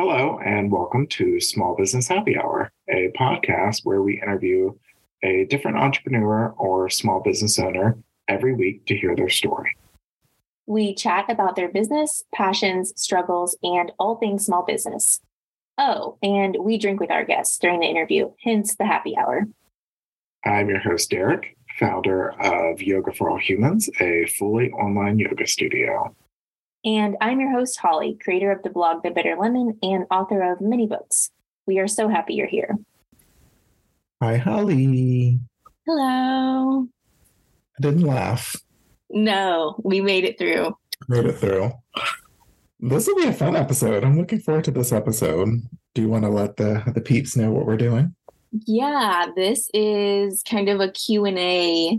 Hello, and welcome to Small Business Happy Hour, a podcast where we interview a different entrepreneur or small business owner every week to hear their story. We chat about their business, passions, struggles, and all things small business. Oh, and we drink with our guests during the interview, hence the happy hour. I'm your host, Derek, founder of Yoga for All Humans, a fully online yoga studio. And I'm your host, Holly, creator of the blog The Bitter Lemon and author of many books. We are so happy you're here. Hi, Holly. Hello. I didn't laugh. No, we made it through. Made it through. This will be a fun episode. I'm looking forward to this episode. Do you want to let the the peeps know what we're doing? Yeah, this is kind of a Q&A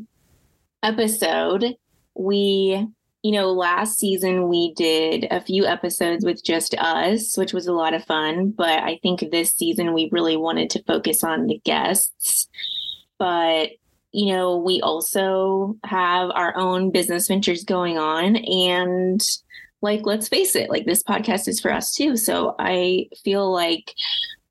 episode. We, you know, last season we did a few episodes with just us, which was a lot of fun, but I think this season we really wanted to focus on the guests. But you know, we also have our own business ventures going on. And like, let's face it, like this podcast is for us too. So I feel like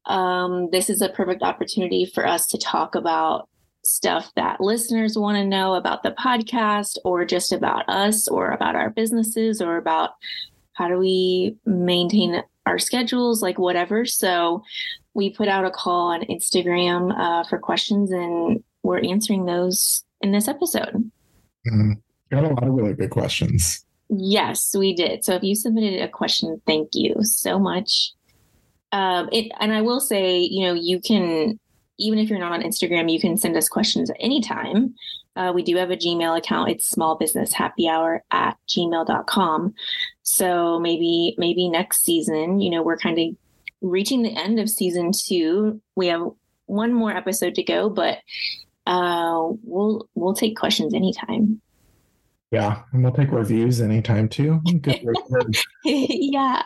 um, this is a perfect opportunity for us to talk about stuff that listeners want to know about the podcast or just about us or about our businesses or about how do we maintain our schedules, like whatever. So we put out a call on Instagram uh, for questions and we're answering those in this episode. Mm-hmm. Got a lot of really good questions. Yes, we did. So if you submitted a question, thank you so much. Um, it, and I will say, you know, you can, even if you're not on Instagram, you can send us questions at any time. Uh, we do have a Gmail account. It's smallbusinesshappyhour at gmail.com. So maybe, maybe next season, you know, we're kind of reaching the end of season two. We have one more episode to go, but uh, we'll we'll take questions anytime. Yeah, and we'll take reviews anytime too. Good yeah.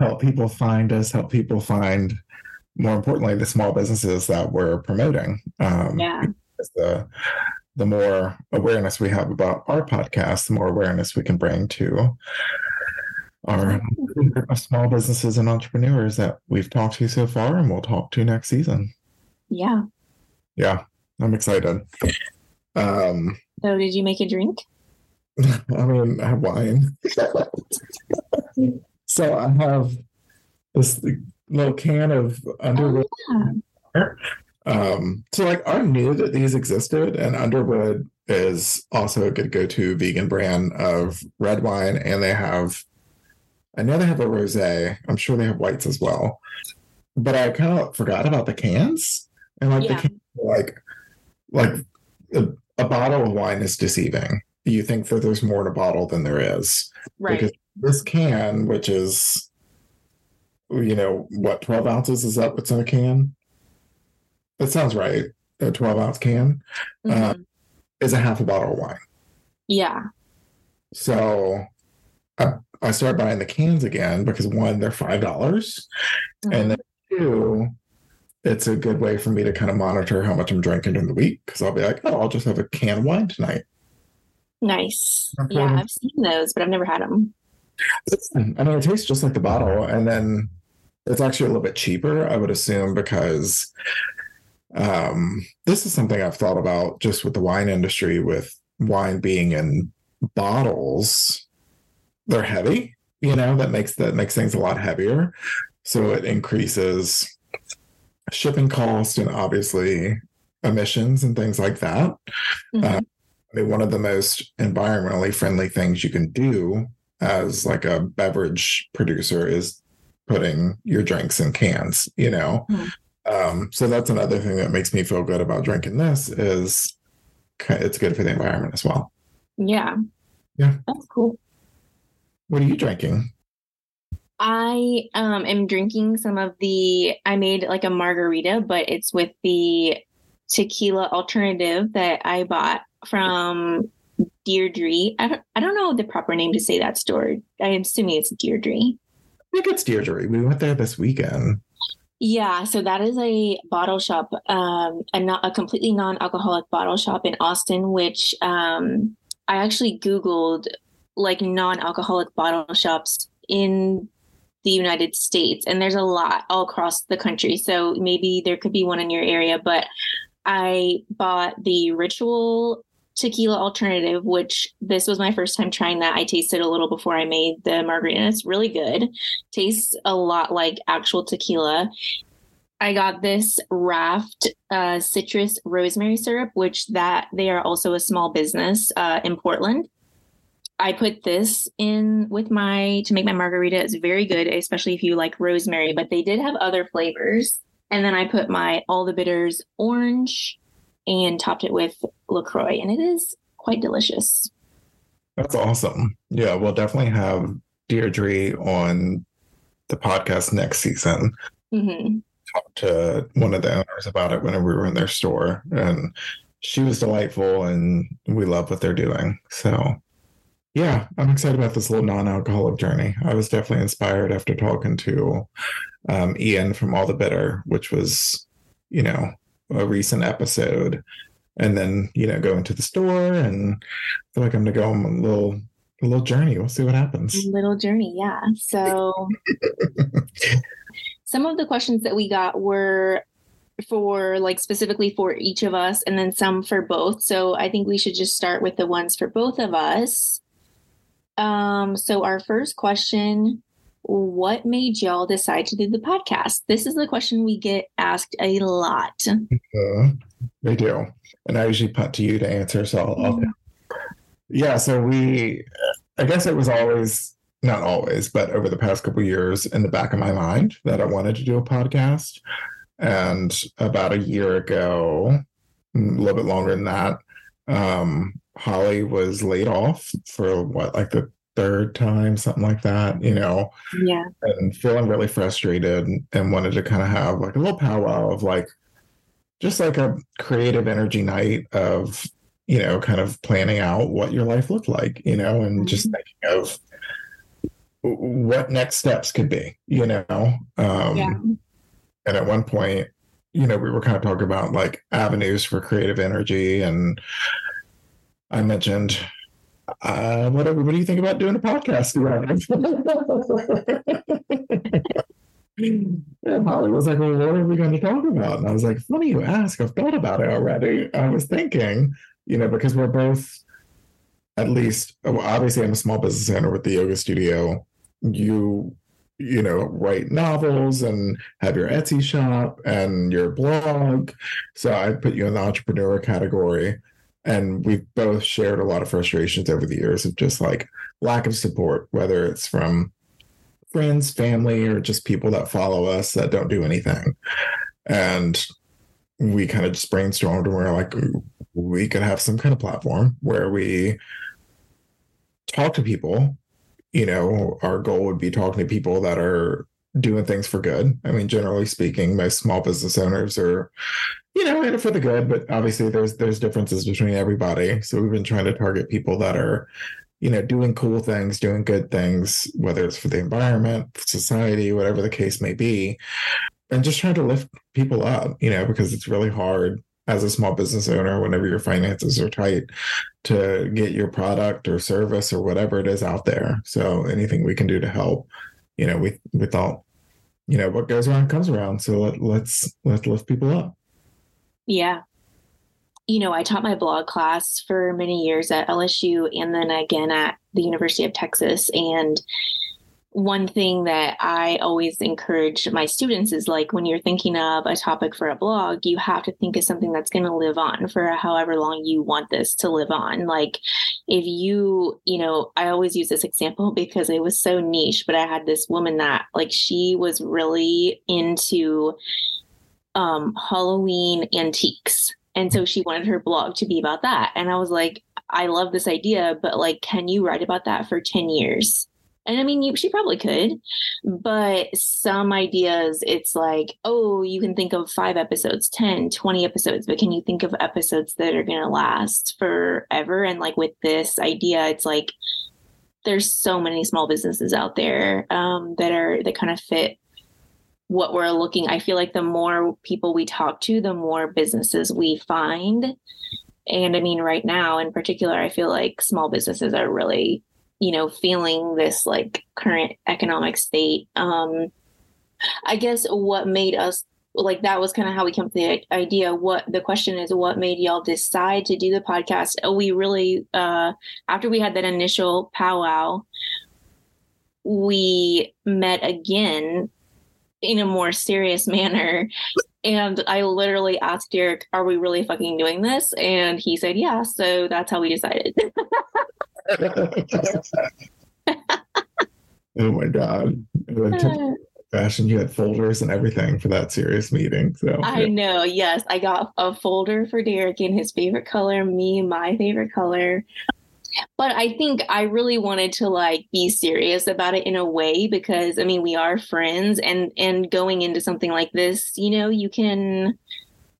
Help people find us. Help people find, more importantly, the small businesses that we're promoting. Um, yeah. The the more awareness we have about our podcast, the more awareness we can bring to our small businesses and entrepreneurs that we've talked to so far and we'll talk to next season. Yeah. Yeah. I'm excited. Um, so, did you make a drink? I mean, I have wine. so, I have this little can of Underwood. Oh, yeah. um, so, like, I knew that these existed, and Underwood is also a good go to vegan brand of red wine, and they have, I know they have a rose. I'm sure they have whites as well. But I kind of forgot about the cans. And like yeah. the cans, like like a, a, bottle of wine is deceiving. You think that there's more in a bottle than there is. Right. Because this can, which is, you know, what, 12 ounces? Is that what's in a can? That sounds right. A 12 ounce can uh, mm-hmm. uh, is a half a bottle of wine. Yeah. So I, I start buying the cans again because one, they're $5. dollars mm-hmm. And then two, it's a good way for me to kind of monitor how much I'm drinking during the week because I'll be like, oh, I'll just have a can of wine tonight. Nice. Yeah, I've seen those, but I've never had them. I mean, it tastes just like the bottle, and then it's actually a little bit cheaper, I would assume, because um, this is something I've thought about just with the wine industry, with wine being in bottles. They're heavy, you know, that makes that makes things a lot heavier. So it increases shipping cost and obviously emissions and things like that. Mm-hmm. Uh, I mean, one of the most environmentally friendly things you can do as like a beverage producer is putting your drinks in cans, you know? Mm-hmm. Um, so that's another thing that makes me feel good about drinking this is it's good for the environment as well. Yeah. Yeah. That's cool. What are you drinking? I um, am drinking some of the. I made like a margarita, but it's with the tequila alternative that I bought from Deirdre. I don't, I don't know the proper name to say that store. I'm assuming it's Deirdre. Think it's Deirdre. We went there this weekend. Yeah, so that is a bottle shop, um, a not a completely non-alcoholic bottle shop in Austin, which um, I actually Googled like non-alcoholic bottle shops in the United States, and there's a lot all across the country. So maybe there could be one in your area, but I bought the Ritual tequila alternative, which this was my first time trying that. I tasted a little before I made the margarita, it's really good. Tastes a lot like actual tequila. I got this Raft uh, citrus rosemary syrup, which that they are also a small business uh, in Portland. I put this in with my to make my margarita. It's very good, especially if you like rosemary. But they did have other flavors, and then I put my all the bitters orange and topped it with LaCroix, and it is quite delicious. That's awesome. Yeah, we'll definitely have Deirdre on the podcast next season. Mm-hmm. Talk to one of the owners about it whenever we were in their store, and she was delightful, and we love what they're doing. So, yeah, I'm excited about this little non-alcoholic journey. I was definitely inspired after talking to um, Ian from All the Bitter, which was, you know, a recent episode and then you know go into the store and I feel like I'm gonna go on a little a little journey. We'll see what happens. A little journey, yeah. So some of the questions that we got were for like specifically for each of us and then some for both. So I think we should just start with the ones for both of us. Um so our first question what made y'all decide to do the podcast? This is the question we get asked a lot. Uh, they do. And I usually punt to you to answer. So I'll, I'll, mm-hmm. yeah. So we, I guess it was always, not always, but over the past couple years in the back of my mind that I wanted to do a podcast. And about a year ago, a little bit longer than that, um, Holly was laid off for what, like the third time, something like that, you know? Yeah. And feeling really frustrated and wanted to kind of have like a little powwow of like, just like a creative energy night of, you know, kind of planning out what your life looked like, you know, and mm-hmm. just thinking of what next steps could be, you know? Um, yeah. And at one point, you know, we were kind of talking about like avenues for creative energy. And I mentioned uh, whatever. What do you think about doing a podcast and Holly was like, Well, what are we going to talk about? And I was like, Funny you ask. I've thought about it already. I was thinking, you know, because we're both, at least, well, obviously, I'm a small business owner with the yoga studio. You, you know, write novels and have your Etsy shop and your blog. So I put you in the entrepreneur category and we've both shared a lot of frustrations over the years of just like lack of support whether it's from friends family or just people that follow us that don't do anything. And we kind of just brainstormed and we are like we could have some kind of platform where we talk to people. You know our goal would be talking to people that are doing things for good. I mean generally speaking most small business owners are you know, it for the good, but obviously there's there's differences between everybody. So we've been trying to target people that are, you know, doing cool things, doing good things, whether it's for the environment, society, whatever the case may be, and just trying to lift people up, you know, because it's really hard as a small business owner whenever your finances are tight to get your product or service or whatever it is out there. So anything we can do to help, you know, we we thought, you know, what goes around comes around. So let, let's let's lift people up. Yeah. You know, I taught my blog class for many years at LSU and then again at the University of Texas. And one thing that I always encourage my students is like when you're thinking of a topic for a blog, you have to think of something that's going to live on for however long you want this to live on. Like if you, you know, I always use this example because it was so niche, but I had this woman that like she was really into um, Halloween antiques. And so she wanted her blog to be about that. And I was like, I love this idea, but like, can you write about that for 10 years? And I mean, you, she probably could, but some ideas, it's like, oh, you can think of five episodes, 10, 20 episodes, but can you think of episodes that are going to last forever? And like with this idea, it's like, there's so many small businesses out there um, that are that kind of fit what we're looking i feel like the more people we talk to the more businesses we find and i mean right now in particular i feel like small businesses are really you know, feeling this like current economic state. Um, I guess what made us like that was kind of how we came to the idea. What the question is, what made y'all decide to do the podcast? Uh, we really, uh, after we had that initial powwow, we met again in a more serious manner. And I literally asked Derek, Are we really fucking doing this? And he said, Yeah. So that's how we decided. oh my God. fashion, you had folders and everything for that serious meeting. So I yeah. know. Yes. I got a folder for Derek in his favorite color, me, my favorite color but I think I really wanted to like be serious about it in a way because I mean we are friends and and going into something like this, you know, you can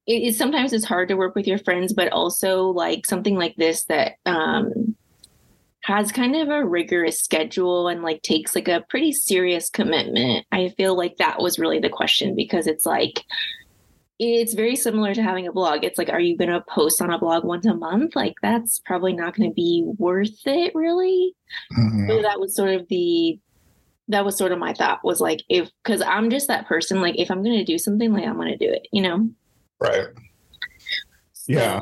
it, it sometimes it's hard to work with your friends, but also like something like this that um has kind of a rigorous schedule and like takes like a pretty serious commitment. I feel like that was really the question because it's like it's very similar to having a blog. It's like, are you going to post on a blog once a month? Like, that's probably not going to be worth it, really. Mm-hmm. So that was sort of the, that was sort of my thought was like, if, because I'm just that person, like, if I'm going to do something, like, I'm going to do it, you know? Right. So, yeah.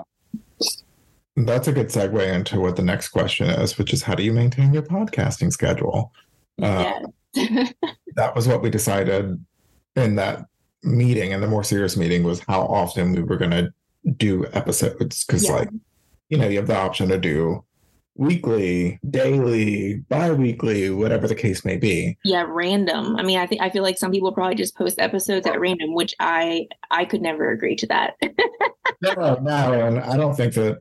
That's a good segue into what the next question is, which is how do you maintain your podcasting schedule? Uh, that was what we decided in that meeting and the more serious meeting was how often we were going to do episodes. Because yeah. like you know you have the option to do weekly daily bi-weekly whatever the case may be. Yeah random. I mean i think i feel like some people probably just post episodes at random which i i could never agree to that. No no and i don't think that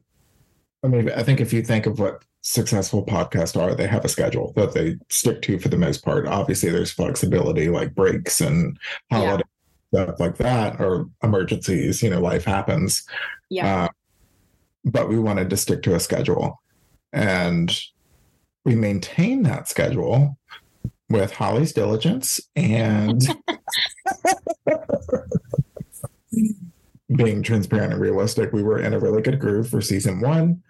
i mean i think if you think of what successful podcasts are they have a schedule that they stick to for the most part. Obviously there's flexibility like breaks and holiday stuff like that or emergencies you know life happens. Yeah. Uh, but we wanted to stick to a schedule. And we maintain that schedule with holly's diligence and being transparent and realistic we were in a really good groove for season one.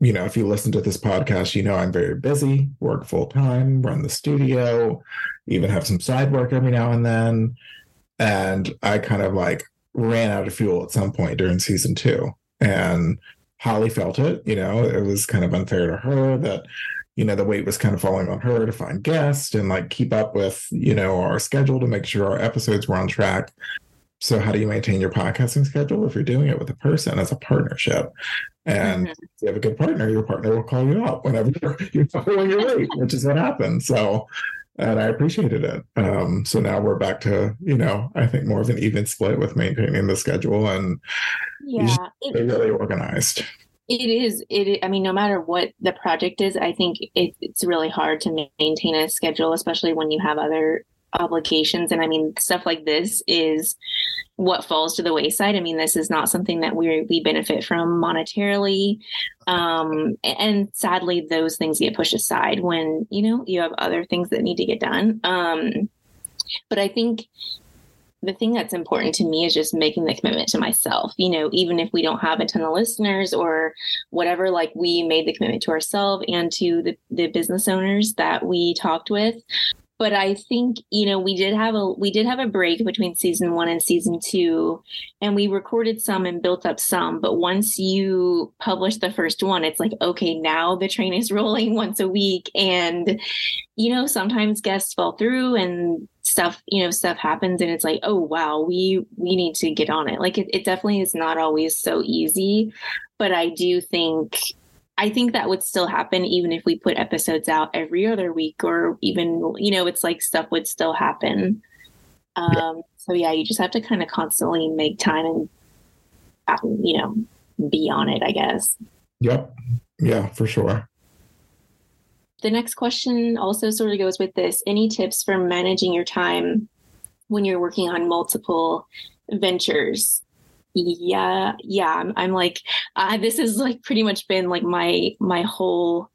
You know if you listen to this podcast you know i'm very busy work full time run the studio even have some side work every now and then and I kind of like ran out of fuel at some point during season two. And Holly felt it, you know, it was kind of unfair to her that, you know, the weight was kind of falling on her to find guests and like keep up with, you know, our schedule to make sure our episodes were on track. So how do you maintain your podcasting schedule if you're doing it with a person as a partnership? And mm-hmm. if you have a good partner, your partner will call you out whenever you're, you're following your weight, which is what happened. So and I appreciated it. Um, so now we're back to you know I think more of an even split with maintaining the schedule and yeah, it, really organized. It is. It. I mean, no matter what the project is, I think it, it's really hard to maintain a schedule, especially when you have other obligations. And I mean, stuff like this is what falls to the wayside. I mean, this is not something that we we benefit from monetarily, um, and sadly, those things get pushed aside when you know you have other things that need to get done. Um, but I think the thing that's important to me is just making the commitment to myself. You know, even if we don't have a ton of listeners or whatever, like we made the commitment to ourselves and to the, the business owners that we talked with but I think you know we did have a we did have a break between season one and season two, and we recorded some and built up some. But once you publish the first one, it's like okay, now the train is rolling once a week, and you know sometimes guests fall through and stuff you know stuff happens and it's like oh wow we we need to get on it. Like it, it definitely is not always so easy. But i do think I think that would still happen even if we put episodes out every other week or even, you know, it's like stuff would still happen. Um. So, yeah, you just have to kind of constantly make time and, um, you know, be on it, I guess. Yep. Yeah, for sure. The next question also sort of goes with this Any tips for managing your time when you're working on multiple ventures? Yeah yeah i'm, I'm like uh, this has like pretty much been like my my whole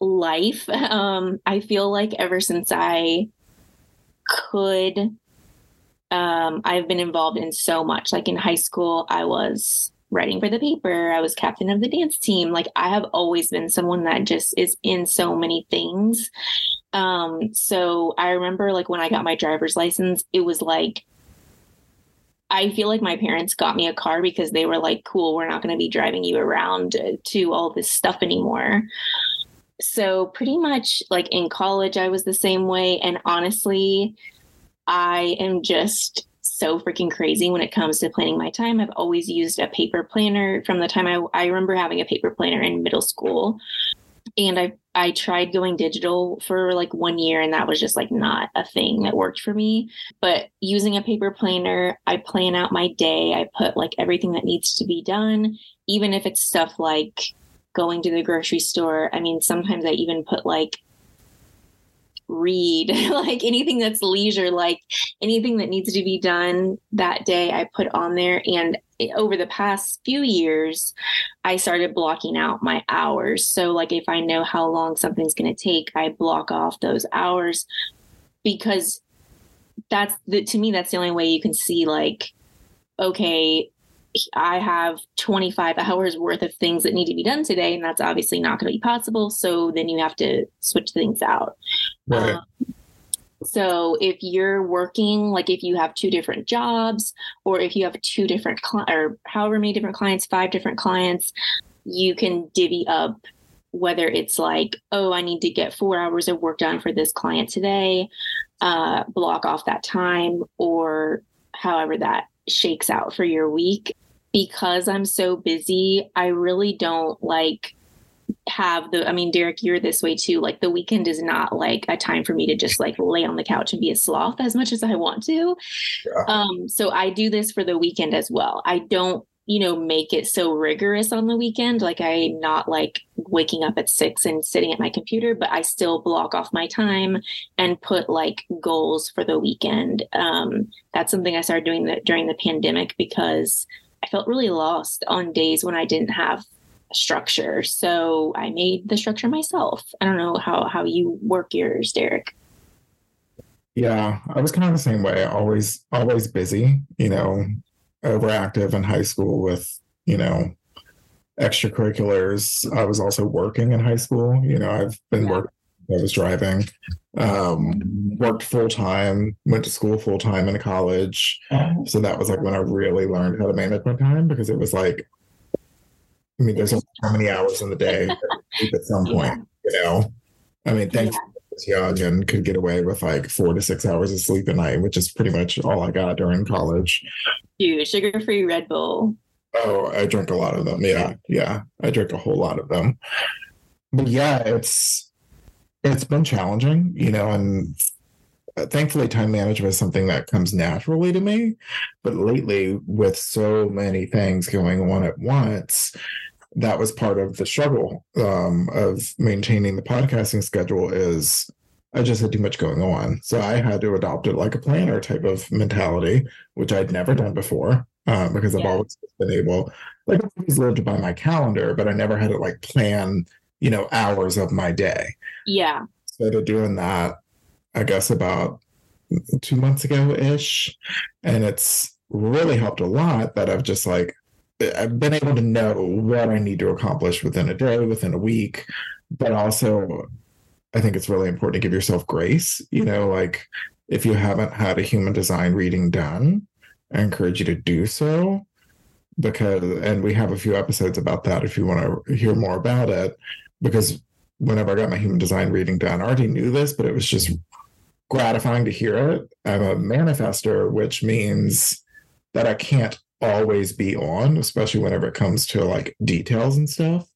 life um i feel like ever since i could um i've been involved in so much like in high school i was writing for the paper. I was captain of the dance team. Like I have always been someone that just is in so many things. Um, so I remember like when I got my driver's license, it was like I feel like my parents got me a car because they were like, cool, we're not going to be driving you around to all this stuff anymore. So, pretty much like in college, I was the same way. And honestly, I am just so freaking crazy when it comes to planning my time. I've always used a paper planner from the time I, I remember having a paper planner in middle school. And I I tried going digital for like one year and that was just like not a thing that worked for me. But using a paper planner, I plan out my day. I put like everything that needs to be done, even if it's stuff like going to the grocery store. I mean, sometimes I even put like read, like anything that's leisure, like anything that needs to be done that day, I put on there. And over the past few years, I started blocking out my hours. So, like, if I know how long something's going to take, I block off those hours because that's the, to me, that's the only way you can see, like, okay, I have 25 hours worth of things that need to be done today, and that's obviously not going to be possible. So then you have to switch things out. Right. Um, so if you're working, like if you have two different jobs, or if you have two different cli- or however many different clients, five different clients, you can divvy up whether it's like, oh, I need to get four hours of work done for this client today, uh, block off that time, or however that shakes out for your week because I'm so busy, I really don't like have the I mean Derek you're this way too like the weekend is not like a time for me to just like lay on the couch and be a sloth as much as I want to. Yeah. Um so I do this for the weekend as well. I don't you know make it so rigorous on the weekend like I'm not like waking up at 6 and sitting at my computer but I still block off my time and put like goals for the weekend. Um that's something I started doing the, during the pandemic because I felt really lost on days when I didn't have structure. So I made the structure myself. I don't know how how you work yours, Derek. Yeah, I was kind of the same way. Always always busy, you know, overactive in high school with, you know, extracurriculars. I was also working in high school. You know, I've been yeah. working I was driving. Um, worked full time, went to school full time in college. So that was like when I really learned how to manage my time because it was like, I mean, there's only so many hours in the day at some point, you know. I mean, thankfully, yeah. Young and could get away with like four to six hours of sleep a night, which is pretty much all I got during college. Dude, sugar free Red Bull. Oh, I drink a lot of them. Yeah, yeah, I drink a whole lot of them. But yeah, it's it's been challenging, you know, and thankfully time management is something that comes naturally to me. But lately, with so many things going on at once, that was part of the struggle um, of maintaining the podcasting schedule is I just had too much going on. So I had to adopt it like a planner type of mentality, which I'd never done before uh, because I've yeah. always been able, like, I've always lived by my calendar, but I never had to like plan you know, hours of my day. Yeah. Started doing that, I guess, about two months ago ish. And it's really helped a lot that I've just like, I've been able to know what I need to accomplish within a day, within a week, but also I think it's really important to give yourself grace. You know, like if you haven't had a human design reading done, I encourage you to do so because, and we have a few episodes about that if you want to hear more about it because whenever I got my human design reading done, I already knew this, but it was just gratifying to hear it. I'm a manifester, which means that I can't always be on, especially whenever it comes to like details and stuff.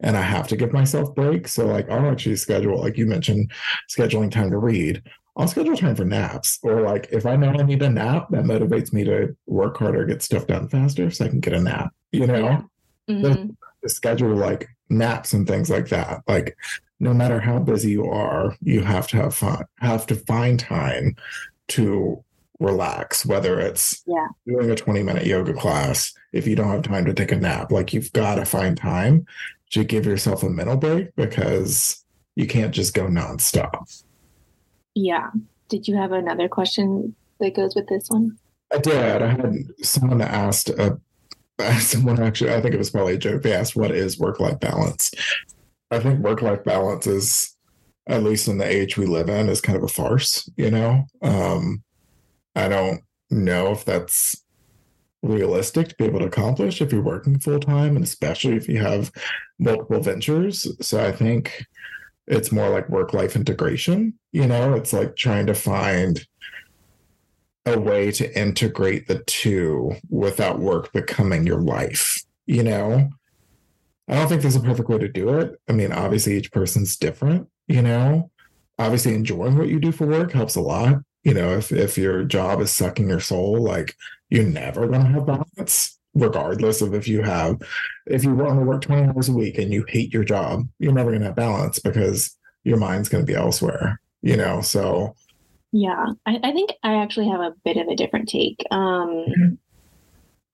And I have to give myself breaks. So like I'll actually schedule, like you mentioned, scheduling time to read. I'll schedule time for naps. Or like if I know I need a nap, that motivates me to work harder, get stuff done faster so I can get a nap, you know? Mm-hmm. To schedule like naps and things like that. Like no matter how busy you are, you have to have fun, have to find time to relax, whether it's yeah. doing a 20 minute yoga class, if you don't have time to take a nap, like you've got to find time to give yourself a mental break because you can't just go nonstop. Yeah. Did you have another question that goes with this one? I did. I had someone asked uh, someone actually, I think it was probably a joke. They asked, "What is work-life balance?" I think work-life balance is, at least in the age we live in, is kind of a farce. You know, um, I don't know if that's realistic to be able to accomplish if you're working full time, and especially if you have multiple ventures. So I think it's more like work-life integration. You know, it's like trying to find a way to integrate the two without work becoming your life, you know? I don't think there's a perfect way to do it. I mean, obviously, each person's different, you know? Obviously, enjoying what you do for work helps a lot. You know, if, if your job is sucking your soul, like you're never going to have balance, regardless of if you have, if you want to work 20 hours a week and you hate your job, you're never going to have balance because your mind's going to be elsewhere, you know? So, yeah, I, I, think I actually have a bit of a different take. Um, mm-hmm.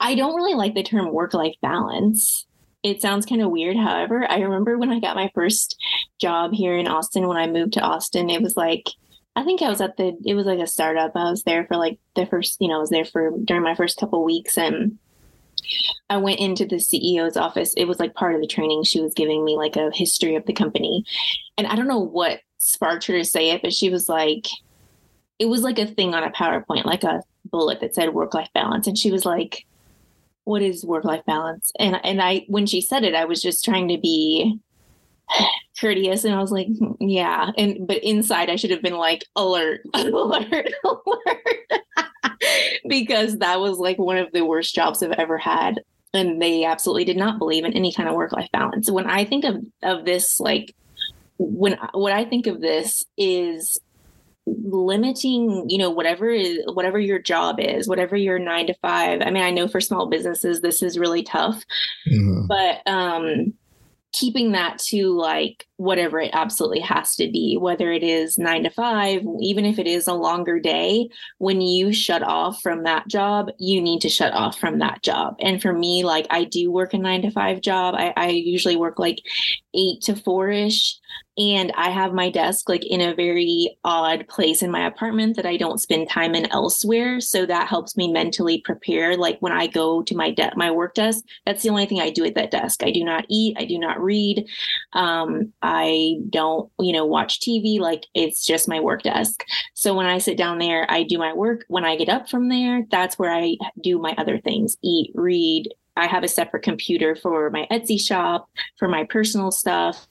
I don't really like the term work life balance. It sounds kind of weird. However, I remember when I got my first job here in Austin, when I moved to Austin, it was like, I think I was at the, it was like a startup. I was there for like the first, you know, I was there for during my first couple weeks and I went into the CEO's office. It was like part of the training. She was giving me like a history of the company. And I don't know what sparked her to say it, but she was like, it was like a thing on a PowerPoint, like a bullet that said work life balance. And she was like, what is work life balance? And and I when she said it, I was just trying to be courteous and I was like, hmm, yeah. And but inside I should have been like alert, alert, alert. because that was like one of the worst jobs I've ever had. And they absolutely did not believe in any kind of work life balance. When I think of of this like when what I think of this is limiting you know whatever is whatever your job is whatever your nine to five i mean i know for small businesses this is really tough mm-hmm. but um keeping that to like whatever it absolutely has to be, whether it is nine to five, even if it is a longer day, when you shut off from that job, you need to shut off from that job. And for me, like I do work a nine to five job. I, I usually work like eight to four ish and I have my desk like in a very odd place in my apartment that I don't spend time in elsewhere. So that helps me mentally prepare. Like when I go to my de- my work desk, that's the only thing I do at that desk. I do not eat. I do not read. Um, I don't, you know, watch TV. Like it's just my work desk. So when I sit down there, I do my work. When I get up from there, that's where I do my other things: eat, read, I have a separate computer for my Etsy shop, for my personal stuff.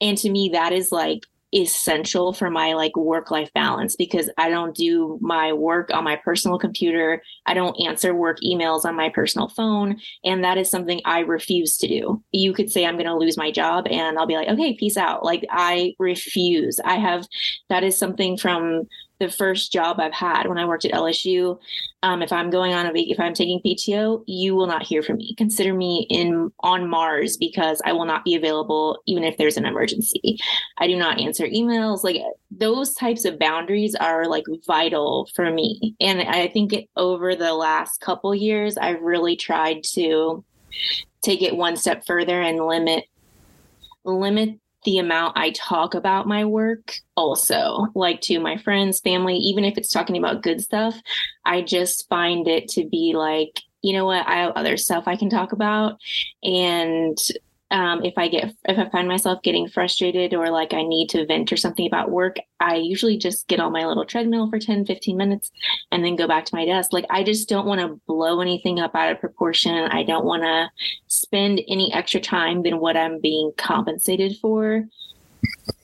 And to me, that is like essential for my like work life balance because I don't do my work on my personal computer. I don't answer work emails on my personal phone. And that is something I refuse to do. You could say I'm going to lose my job and I'll be like, okay, peace out. Like I refuse. I have, that is something from the first job I've had when I worked at LSU. Um, if I'm going on a week, if I'm taking PTO, you will not hear from me. Consider me in on Mars because I will not be available even if there's an emergency. I do not answer emails. Like those types of boundaries are like vital for me. And I think it, over the last couple years, I've really tried to take it one step further and limit limit the amount I talk about my work also, like to my friends, family, even if it's talking about good stuff, I just find it to be like, you know what, I have other stuff I can talk about. And um, if I get if I find myself getting frustrated or like I need to vent or something about work, I usually just get on my little treadmill for 10, 15 minutes and then go back to my desk. Like I just don't want to blow anything up out of proportion. I don't want to spend any extra time than what I'm being compensated for.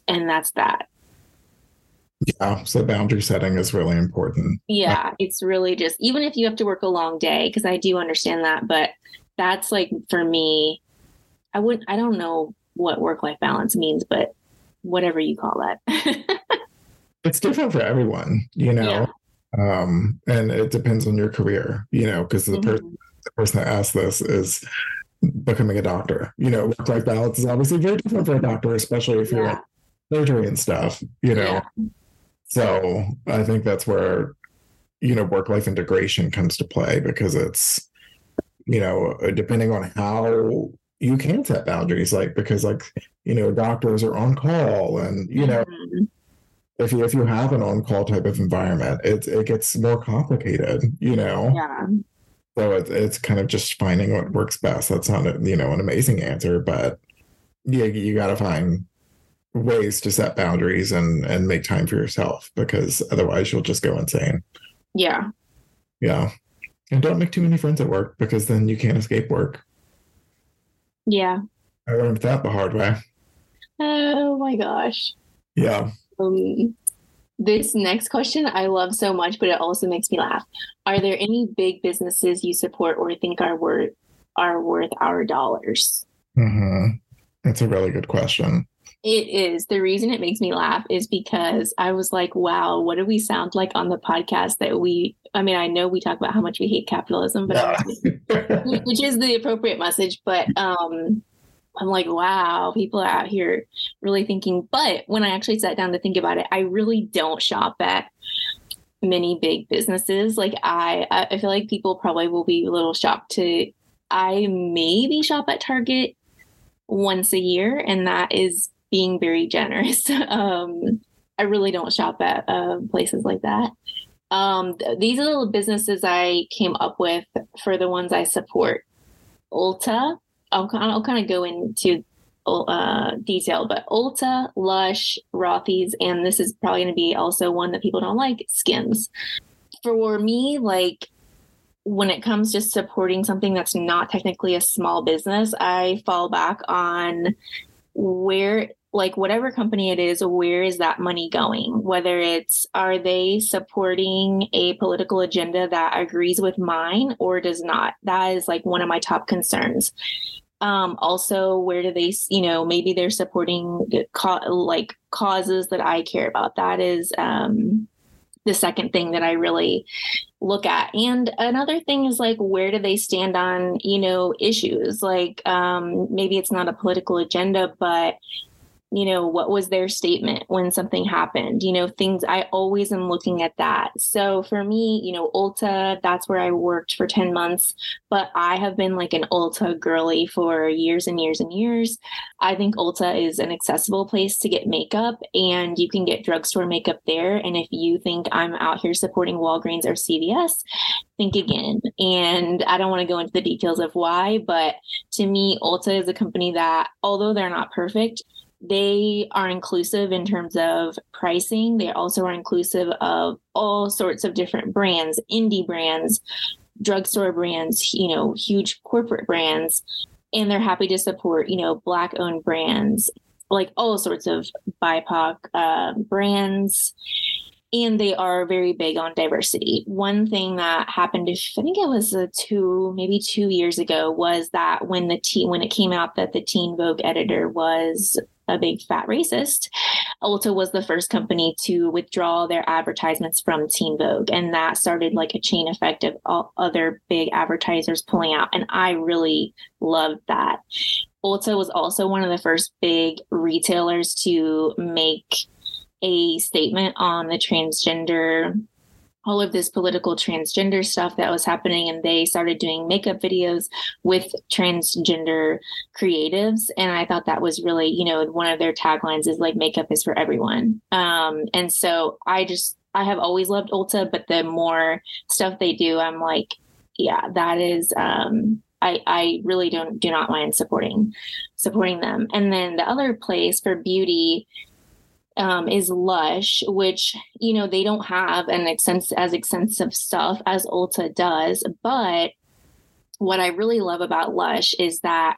And that's that. Yeah, so boundary setting is really important. Yeah, it's really just even if you have to work a long day, because I do understand that, but that's like for me I wouldn't, I don't know what work life balance means, but whatever you call that. it's different for everyone, you know, yeah. um, and it depends on your career, you know, because the, mm-hmm. per- the person that asked this is becoming a doctor. You know, work life balance is obviously very different for a doctor, especially if you're yeah. surgery and stuff, you know. Yeah. So I think that's where, you know, work life integration comes to play because it's, you know, depending on how you can set boundaries like because like you know doctors are on call and you know mm-hmm. if you if you have an on call type of environment it it gets more complicated you know yeah So it's it's kind of just finding what works best. That's not a, you know an amazing answer, but yeah, you got to find ways to set boundaries and and make time for yourself because otherwise you'll just go insane. Yeah. Yeah. And don't make too many friends at work because then you can't escape work. Yeah. I learned that the hard way. Oh my gosh. Yeah. Um, this next question I love so much, but it also makes me laugh. Are there any big businesses you support or think are worth are worth our dollars? Mm-hmm. That's a really good question. It is. The reason it makes me laugh is because I was like, wow, what do we sound like on the podcast that we, I mean, I know we talk about how much we hate capitalism, but yeah. which is the appropriate message. But um, I'm like, wow, people are out here really thinking. But when I actually sat down to think about it, I really don't shop at many big businesses. Like I, I feel like people probably will be a little shocked to. I maybe shop at Target once a year, and that is being very generous. um, I really don't shop at uh, places like that. Um, th- these are the businesses I came up with for the ones I support. Ulta, I'll, I'll kind of go into uh, detail, but Ulta, Lush, Rothy's, and this is probably going to be also one that people don't like, Skims. For me, like when it comes to supporting something that's not technically a small business, I fall back on where like whatever company it is where is that money going? Whether it's are they supporting a political agenda that agrees with mine or does not? That is like one of my top concerns. Um, also where do they you know maybe they're supporting co- like causes that i care about. That is um, the second thing that i really look at. And another thing is like where do they stand on you know issues? Like um, maybe it's not a political agenda but you know what was their statement when something happened? You know things i always am looking at that. So for me you know ulta that's where i worked for 10 months but i have been like an ulta girly for years and years and years. I think ulta is an accessible place to get makeup and you can get drugstore makeup there. And if you think i'm out here supporting walgreens or cvs think again. And i don't want to go into the details of why but to me ulta is a company that although they're not perfect they are inclusive in terms of pricing. They also are inclusive of all sorts of different brands, indie brands, drugstore brands, you know, huge corporate brands. And they're happy to support, you know, black owned brands, like all sorts of BIPOC uh, brands and they are very big on diversity. One thing that happened, I think it was two, maybe two years ago, was that when the teen, when it came out that the Teen Vogue editor was a big fat racist, Ulta was the first company to withdraw their advertisements from Teen Vogue. And that started like a chain effect of all other big advertisers pulling out. And I really loved that. Ulta was also one of the first big retailers to make a statement on the transgender all of this political transgender stuff that was happening and they started doing makeup videos with transgender creatives. And i thought that was really you know one of their taglines is like makeup is for everyone. Um, and so i just i have always loved ulta but the more stuff they do i'm like yeah that is um, I, I really don't do not mind supporting supporting them. And then the other place for beauty um, is Lush, which you know they don't have an extensive as extensive stuff as Ulta does, but what I really love about Lush is that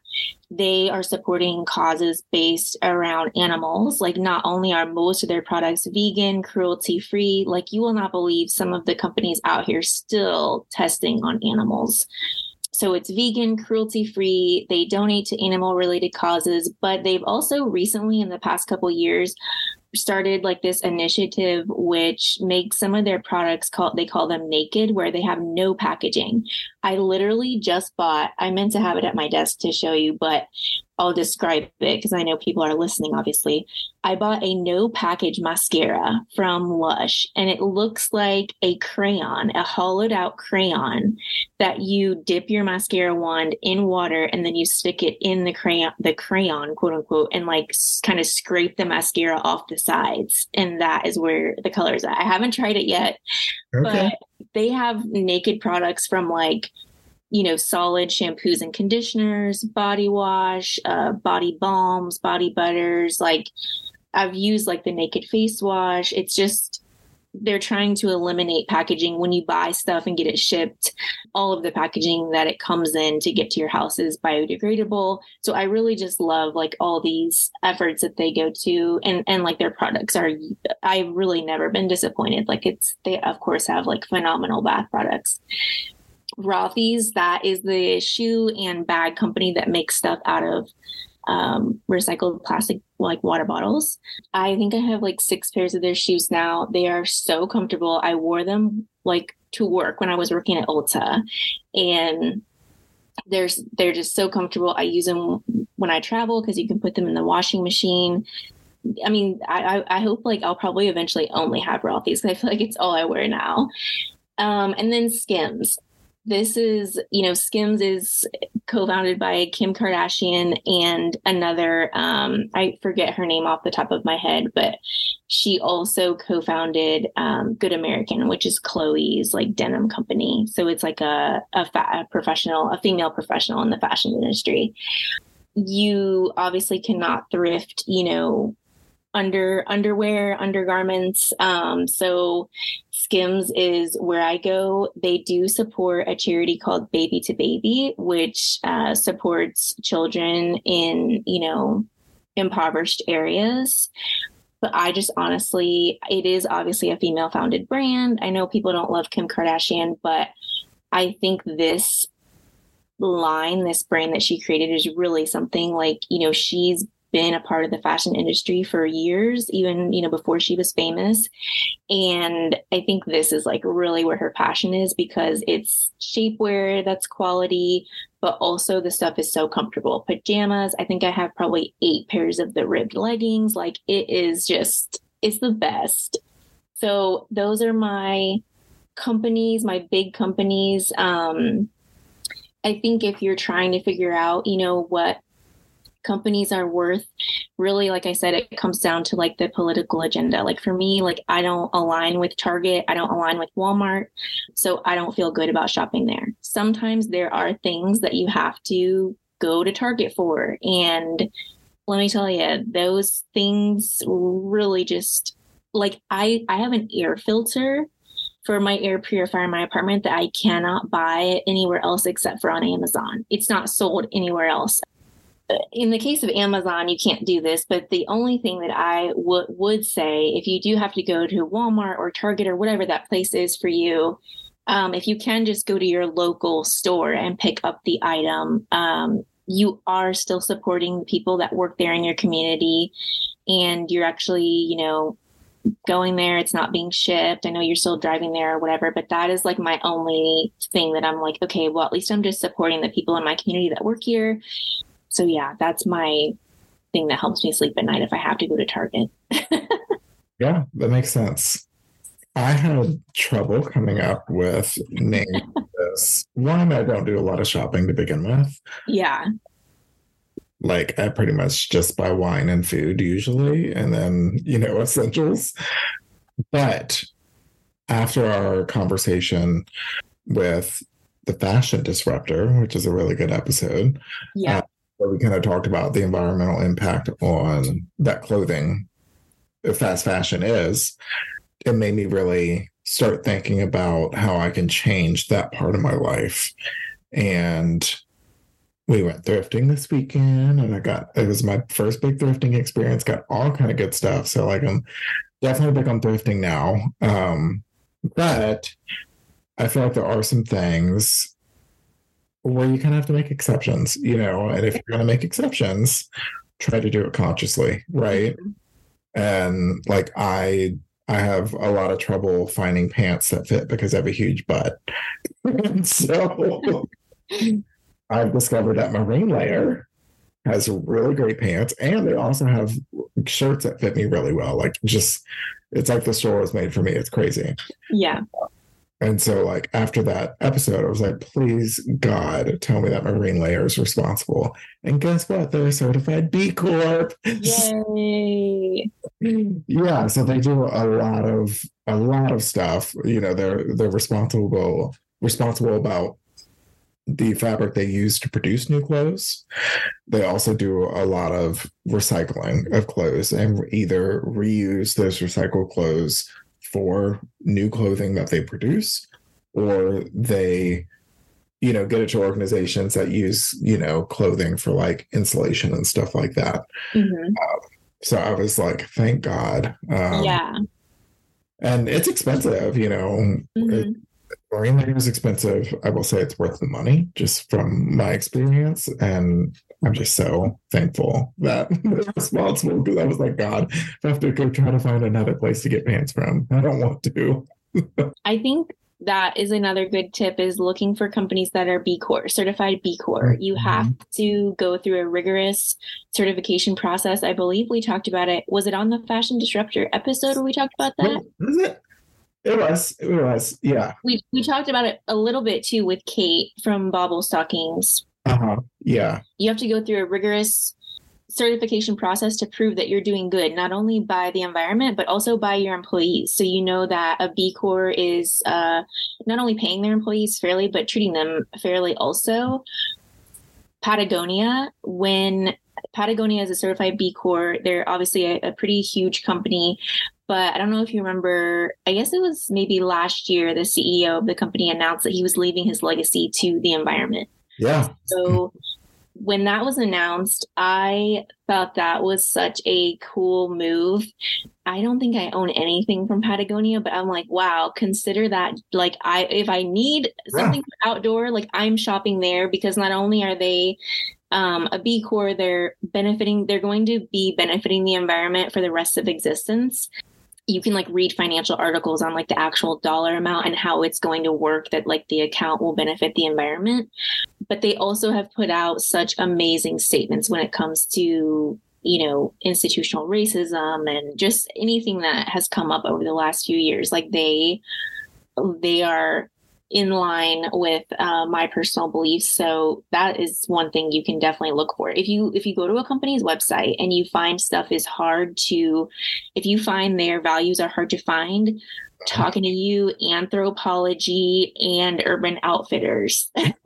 they are supporting causes based around animals. Like, not only are most of their products vegan, cruelty free, like, you will not believe some of the companies out here still testing on animals. So it's vegan, cruelty free. They donate to animal related causes, but they've also recently, in the past couple years, started like this initiative which makes some of their products called they call them naked where they have no packaging i literally just bought i meant to have it at my desk to show you but I'll describe it because I know people are listening, obviously. I bought a no package mascara from Lush, and it looks like a crayon, a hollowed out crayon that you dip your mascara wand in water and then you stick it in the crayon, the crayon, quote unquote, and like kind of scrape the mascara off the sides. And that is where the color is at. I haven't tried it yet, okay. but they have naked products from like you know, solid shampoos and conditioners, body wash, uh, body balms, body butters. Like I've used like the naked face wash. It's just they're trying to eliminate packaging when you buy stuff and get it shipped. All of the packaging that it comes in to get to your house is biodegradable. So I really just love like all these efforts that they go to and and like their products are I've really never been disappointed. Like it's they of course have like phenomenal bath products. Rothy's, that is the shoe and bag company that makes stuff out of um, recycled plastic like water bottles. I think I have like six pairs of their shoes now. They are so comfortable. I wore them like to work when I was working at Ulta, and they're they're just so comfortable. I use them when I travel because you can put them in the washing machine. I mean, I, I, I hope like I'll probably eventually only have Rothy's because I feel like it's all I wear now. Um, and then Skims this is, you know, Skims is co-founded by Kim Kardashian and another, um, I forget her name off the top of my head, but she also co-founded um, Good American, which is Chloe's like denim company. So it's like a a, fa- a professional, a female professional in the fashion industry. You obviously cannot thrift, you know, under underwear, undergarments. Um, so Skims is where I go. They do support a charity called Baby to Baby, which uh, supports children in you know impoverished areas. But I just honestly, it is obviously a female founded brand. I know people don't love Kim Kardashian, but I think this line, this brand that she created is really something like, you know, she's been a part of the fashion industry for years, even, you know, before she was famous. And I think this is like really where her passion is because it's shapewear that's quality, but also the stuff is so comfortable. Pajamas, I think I have probably eight pairs of the ribbed leggings. Like it is just, it's the best. So those are my companies, my big companies. Um, I think if you're trying to figure out, you know, what companies are worth really like i said it comes down to like the political agenda. Like for me like i don't align with target. I don't align with walmart. So i don't feel good about shopping there. Sometimes there are things that you have to go to target for. And let me tell you those things really just like i i have an air filter for my air purifier in my apartment that I cannot buy anywhere else except for on Amazon. It's not sold anywhere else in the case of Amazon, you can't do this, but the only thing that I w- would say, if you do have to go to Walmart or Target or whatever that place is for you, um, if you can just go to your local store and pick up the item, um, you are still supporting the people that work there in your community, and you're actually, you know, going there. It's not being shipped. I know you're still driving there or whatever, but that is like my only thing that I'm like, okay, well, at least I'm just supporting the people in my community that work here so yeah, that's my thing that helps me sleep at night if I have to go to Target. yeah, that makes sense. I had trouble coming up with this. One, I don't do a lot of shopping to begin with. Yeah. Like I pretty much just buy wine and food usually, and then, you know, essentials. But after our conversation with the fashion disruptor, which is a really good episode. Yeah. Uh, where we kind of talked about the environmental impact on that clothing fast fashion is, it made me really start thinking about how I can change that part of my life. And we went thrifting this weekend and I got it was my first big thrifting experience, got all kind of good stuff. So like I'm definitely big on thrifting now. Um, but I feel like there are some things where you kind of have to make exceptions, you know, and if you're going to make exceptions, try to do it consciously, right? Mm-hmm. And like I I have a lot of trouble finding pants that fit because I have a huge butt. and so I've discovered that Marine Layer has really great pants and they also have shirts that fit me really well. Like just it's like the store was made for me. It's crazy. Yeah. And so, like, after that episode, I was like, please, God, tell me that Marine Layer is responsible. And guess what? They're a certified B Corp. Yay. yeah. So they do a lot of, a lot of stuff. You know, they're, they're responsible, responsible about the fabric they use to produce new clothes. They also do a lot of recycling of clothes and either reuse those recycled clothes for new clothing that they produce or they you know get it to organizations that use you know clothing for like insulation and stuff like that. Mm-hmm. um, so i was like thank god. Um, yeah. and it's expensive you know. Mm-hmm. it, marine is expensive. I will say it's worth the money just from my experience. And i'm just so thankful that they're responsible because i was like god i have to go try to find another place to get pants from i don't want to i think that is another good tip is looking for companies that are B Corp, certified B Corp. You mm-hmm. have to go through a rigorous certification process. I believe we talked about it. Was it on the Fashion Disruptor episode where we talked about that? Was it? It was. It was. Yeah. We we talked about it a little bit too with Kate from Bauble Stockings. Uh-huh. Yeah. You have to go through a rigorous certification process to prove that you're doing good, not only by the environment, but also by your employees. So you know that a B Corp is uh, not only paying their employees fairly, but treating them fairly also. Patagonia, when Patagonia is a certified B Corp, they're obviously a, a pretty huge company, but I don't know if you remember, I guess it was maybe last year, the CEO of the company announced that he was leaving his legacy to the environment. Yeah. So when that was announced, I thought that was such a cool move. I don't think I own anything from Patagonia, but I'm like, wow, consider that like I if I need something yeah. outdoor, like I'm shopping there because not only are they um, a B Corp, they're benefiting, they're going to be benefiting the environment for the rest of existence you can like read financial articles on like the actual dollar amount and how it's going to work that like the account will benefit the environment. But they also have put out such amazing statements when it comes to you know institutional racism and just anything that has come up over the last few years. Like they they are in line with uh, my personal beliefs. So that is one thing you can definitely look for. If you if you go to a company's website and you find stuff is hard to if you find their values are hard to find talking to you Anthropologie and urban outfitters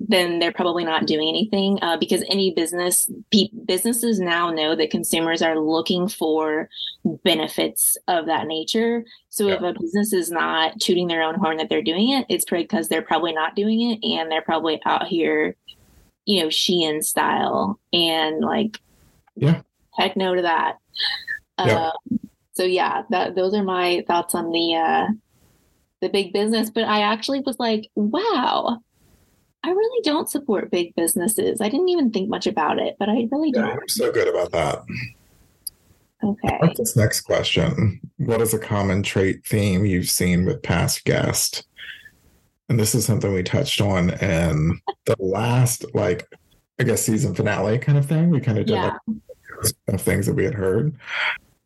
then they're probably not doing anything uh, because any business pe- businesses now know that consumers are looking for benefits of that nature. So yeah. if a business is not tooting their own horn that they're doing it, it's because they're probably not doing it and they're probably out here, you know, Shein style and like, yeah, heck no to that. Yeah. Uh, so yeah, that those are my thoughts on the uh, the big business. But I actually was like, wow I really don't support big businesses. I didn't even think much about it, but I really don't. Yeah, I'm so good about that. Okay. What's this next question? What is a common trait theme you've seen with past guests? And this is something we touched on in the last, like, I guess, season finale kind of thing. We kind of did yeah. like, of things that we had heard.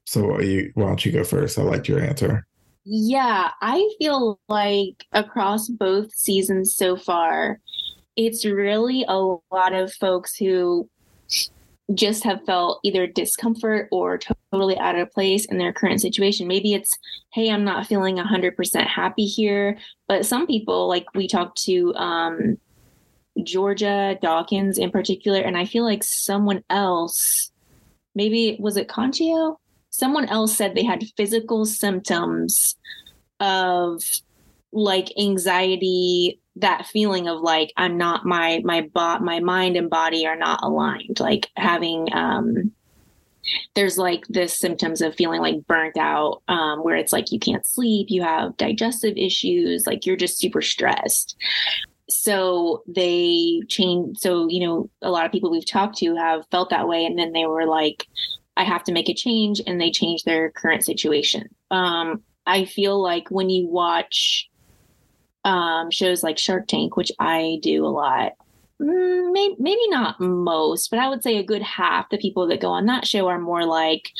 So, you, why don't you go first? I liked your answer. Yeah, I feel like across both seasons so far, it's really a lot of folks who just have felt either discomfort or totally out of place in their current situation. Maybe it's, hey, I'm not feeling 100% happy here. But some people, like we talked to um, Georgia Dawkins in particular, and I feel like someone else, maybe was it Conchio? Someone else said they had physical symptoms of like anxiety that feeling of like i'm not my my bot my mind and body are not aligned. Like having um there's like this symptoms of feeling like burnt out um where it's like you can't sleep you have digestive issues like you're just super stressed. So they change so you know a lot of people we've talked to have felt that way and then they were like i have to make a change and they change their current situation. Um i feel like when you watch um, shows like Shark Tank, which I do a lot. Mm, maybe, maybe not most, but I would say a good half the people that go on that show are more like,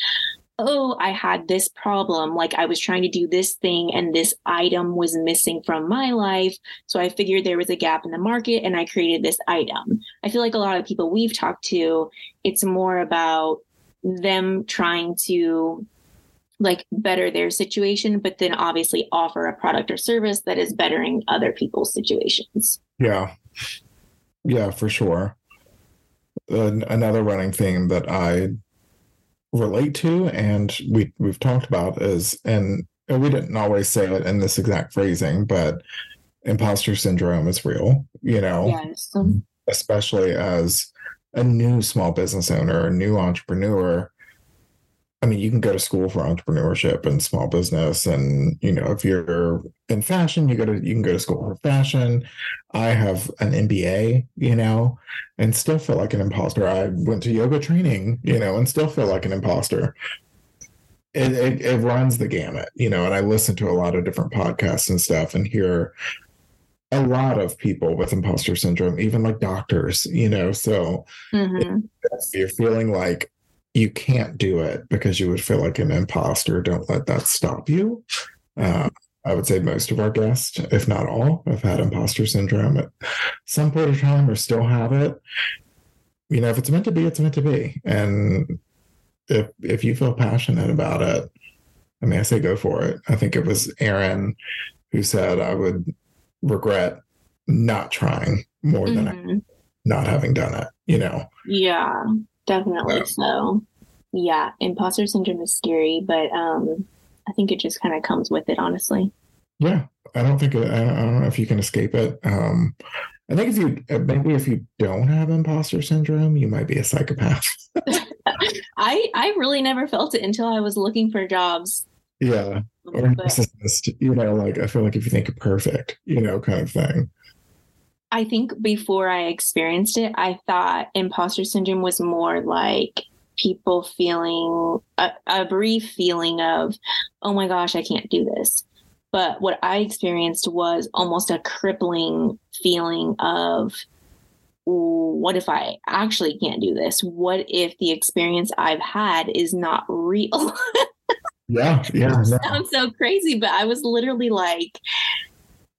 oh, I had this problem. Like I was trying to do this thing and this item was missing from my life. So I figured there was a gap in the market and I created this item. I feel like a lot of people we've talked to, it's more about them trying to like better their situation, but then obviously offer a product or service that is bettering other people's situations. Yeah. Yeah, for sure. Uh, another running theme that I relate to and we we've talked about is and, we didn't always say it in this exact phrasing, but imposter syndrome is real, you know. Yes. Especially as a new small business owner, a new entrepreneur, I mean, you can go to school for entrepreneurship and small business, and you know, if you're in fashion, you go to you can go to school for fashion. I have an MBA, you know, and still feel like an imposter. I went to yoga training, you know, and still feel like an imposter. It, it, it runs the gamut, you know, and I listen to a lot of different podcasts and stuff, and hear a lot of people with imposter syndrome, even like doctors, you know. So mm-hmm. if you're feeling like you can't do it because you would feel like an imposter, don't let that stop you. Uh, I would say most of our guests, if not all, have had imposter syndrome at some point of time or still have it. You know, if it's meant to be, it's meant to be. And if if you feel passionate about it, I mean, I say go for it. I think it was Aaron who said I would regret not trying more mm-hmm. than not having done it, you know? Yeah, definitely so. Yeah, imposter syndrome is scary, but um, I think it just kind of comes with it, honestly. Yeah, I don't think, it, I don't know if you can escape it. Um, I think if you, maybe if you don't have imposter syndrome, you might be a psychopath. I, I really never felt it until I was looking for jobs yeah. Or narcissist, you know, like I feel like if you think perfect, you know, kind of thing. I think before I experienced it, I thought imposter syndrome was more like people feeling a, a brief feeling of, oh my gosh, I can't do this. But what I experienced was almost a crippling feeling of, what if I actually can't do this? What if the experience I've had is not real? Yeah, yeah. No. Sounds so crazy, but I was literally like,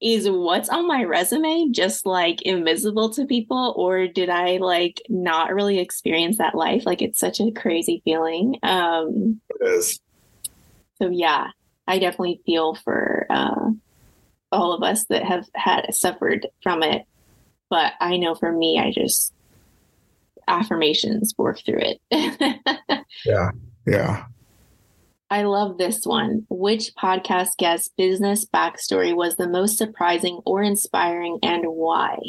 is what's on my resume just like invisible to people or did i like not really experience that life? Like it's such a crazy feeling um it is. so yeah i definitely feel for uh all of us that have had suffered from it but i know for me i just affirmations work through it. Yeah yeah I love this one. Which podcast guest business backstory was the most surprising or inspiring and why?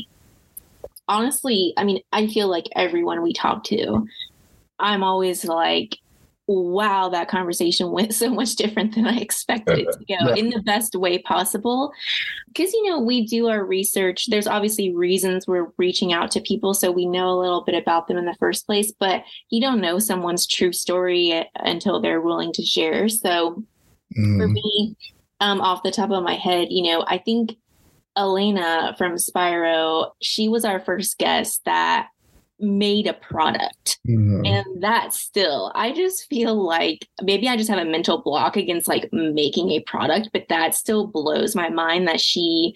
Honestly, I mean, I feel like everyone we talk to, I'm always like, wow, that conversation went so much different than I expected it to go yeah. in the best way possible. Because, you know, we do our research. There's obviously reasons we're reaching out to people so we know a little bit about them in the first place, but you don't know someone's true story until they're willing to share. So mm. for me, um, off the top of my head, you know, I think Elena from Spyro, she was our first guest that made a product. Mm-hmm. And that still, I just feel like maybe I just have a mental block against like making a product, but that still blows my mind that she,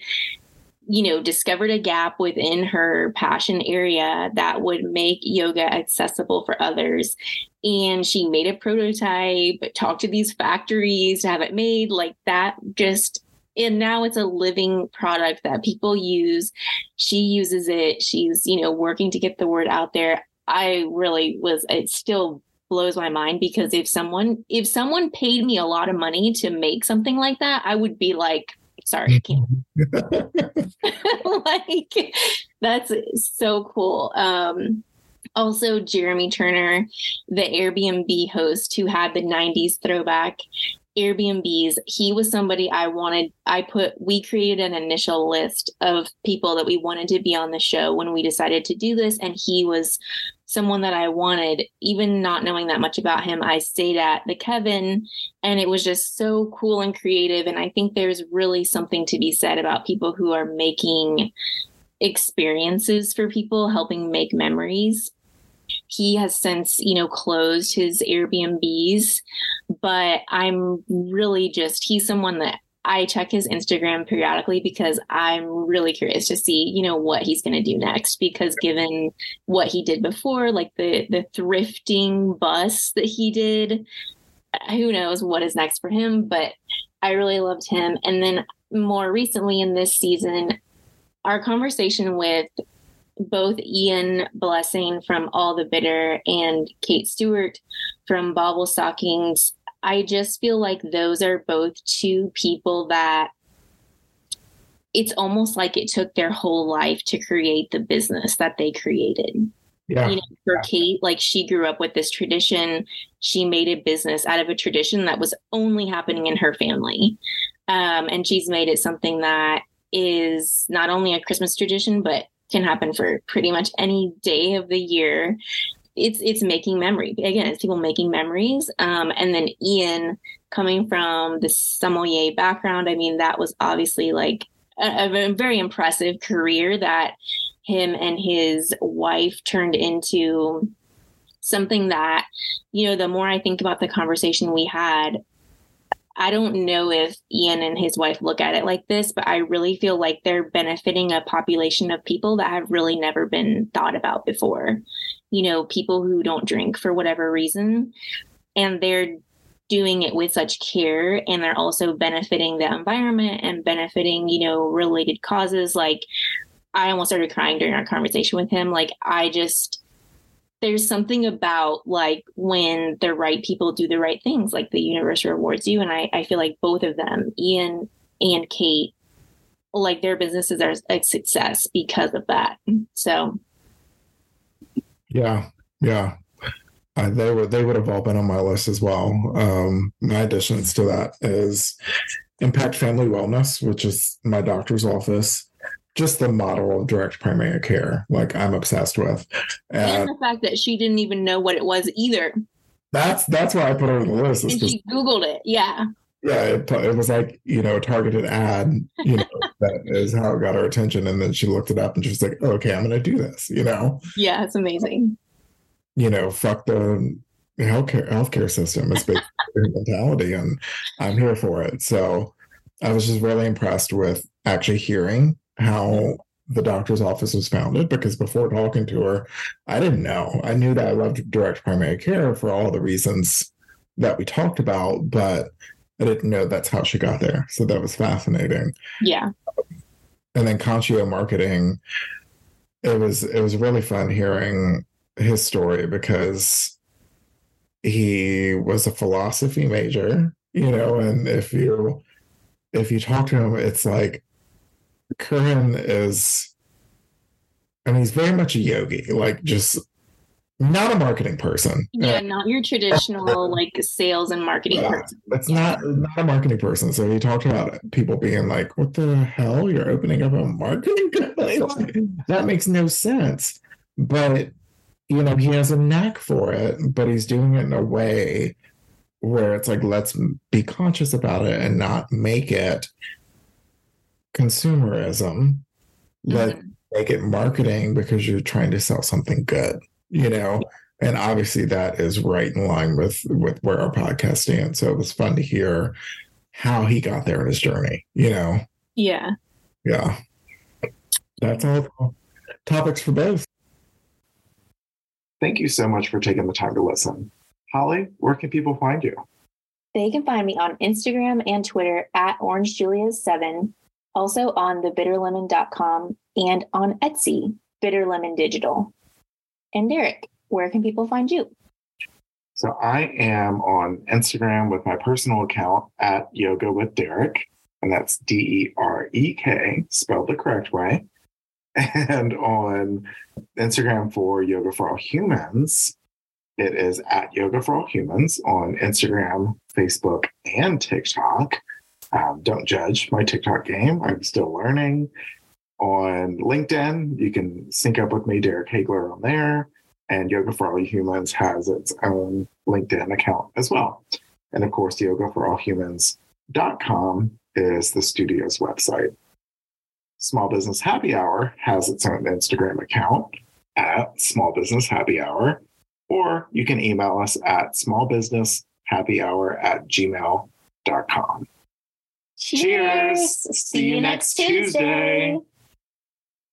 you know, discovered a gap within her passion area that would make yoga accessible for others. And she made a prototype, talked to these factories to have it made. Like that just and now it's a living product that people use. She uses it. She's you know working to get the word out there. I really was it still blows my mind because if someone if someone paid me a lot of money to make something like that i would be like sorry like that's so cool. Um also jeremy turner the airbnb host who had the 90s throwback Airbnbs, he was somebody I wanted. I put, we created an initial list of people that we wanted to be on the show when we decided to do this. And he was someone that I wanted, even not knowing that much about him. I stayed at the Kevin and it was just so cool and creative. And I think there's really something to be said about people who are making experiences for people, helping make memories he has since, you know, closed his Airbnbs, but I'm really just, he's someone that I check his Instagram periodically because I'm really curious to see, you know, what he's going to do next. Because given what he did before, like the the thrifting bus that he did, who knows what is next for him. But I really loved him. And then more recently in this season, our conversation with both Ian Blessing from All the Bitter and Kate Stewart from Bauble Stockings, I just feel like those are both two people that it's almost like it took their whole life to create the business that they created. Yeah. You know, for Kate, like she grew up with this tradition. She made a business out of a tradition that was only happening in her family. Um, and she's made it something that is not only a Christmas tradition, but can happen for pretty much any day of the year. It's it's making memory again. It's people making memories. Um, and then Ian coming from the sommelier background. I mean, that was obviously like a, a very impressive career that him and his wife turned into something that you know the more i think about the conversation we had I don't know if Ian and his wife look at it like this, but I really feel like they're benefiting a population of people that have really never been thought about before. You know, people who don't drink for whatever reason, and they're doing it with such care and they're also benefiting the environment and benefiting, you know, related causes. Like, I almost started crying during our conversation with him. Like, I just, there's something about like when the right people do the right things, like the universe rewards you. And I, I feel like both of them, Ian and Kate, like their businesses are a success because of that. So, yeah, yeah. Uh, they would they would have all been on my list as well. Um, my additions to that is Impact Family Wellness, which is my doctor's office just the model of direct primary care like i'm obsessed with. And, and the fact that she didn't even know what it was either. That's that's why i put her on the list and she googled it yeah. Yeah it, it was like you know a targeted ad you know that is how it got her attention. And then she looked it up and she was like oh, okay i'm gonna do this you know? Yeah it's amazing. You know fuck the healthcare healthcare system it's basically mentality and i'm here for it. So i was just really impressed with actually hearing how the doctor's office was founded because before talking to her, I didn't know. I knew that I loved direct primary care for all the reasons that we talked about, but I didn't know that's how she got there. So that was fascinating. Yeah. And then Conchio marketing, it was it was really fun hearing his story because he was a philosophy major, you know, and if you if you talk to him, it's like Curran is, I mean, he's very much a yogi, like just not a marketing person. Yeah, uh, not your traditional like sales and marketing yeah, person. That's not not a marketing person. So he talked about people being like, "What the hell? You're opening up a marketing company? Like, that makes no sense." But you know, he has a knack for it, but he's doing it in a way where it's like, let's be conscious about it and not make it consumerism. Let mm-hmm. make it marketing because you're trying to sell something good, you know? And obviously that is right in line with with where our podcast stands. So it was fun to hear how he got there in his journey, you know? Yeah. Yeah. That's all topics for both. Thank you so much for taking the time to listen. Holly, where can people find you? They can find me on Instagram and Twitter at OrangeJulius7 also on thebitterlemon.com and on Etsy, Bitter Lemon Digital. And Derek, where can people find you? So I am on Instagram with my personal account at Yoga with Derek, and that's D E R E K, spelled the correct way. And on Instagram for Yoga for All Humans, it is at Yoga for All Humans on Instagram, Facebook, and TikTok. Um, don't judge my TikTok game. I'm still learning. On LinkedIn, you can sync up with me, Derek Hagler, on there. And Yoga for All Humans has its own LinkedIn account as well. And of course, yogaforallhumans.com is the studio's website. Small Business Happy Hour has its own Instagram account at Small Business Happy Hour, or you can email us at smallbusinesshappyhour at gmail.com. Cheers. See, See you next Tuesday. Tuesday.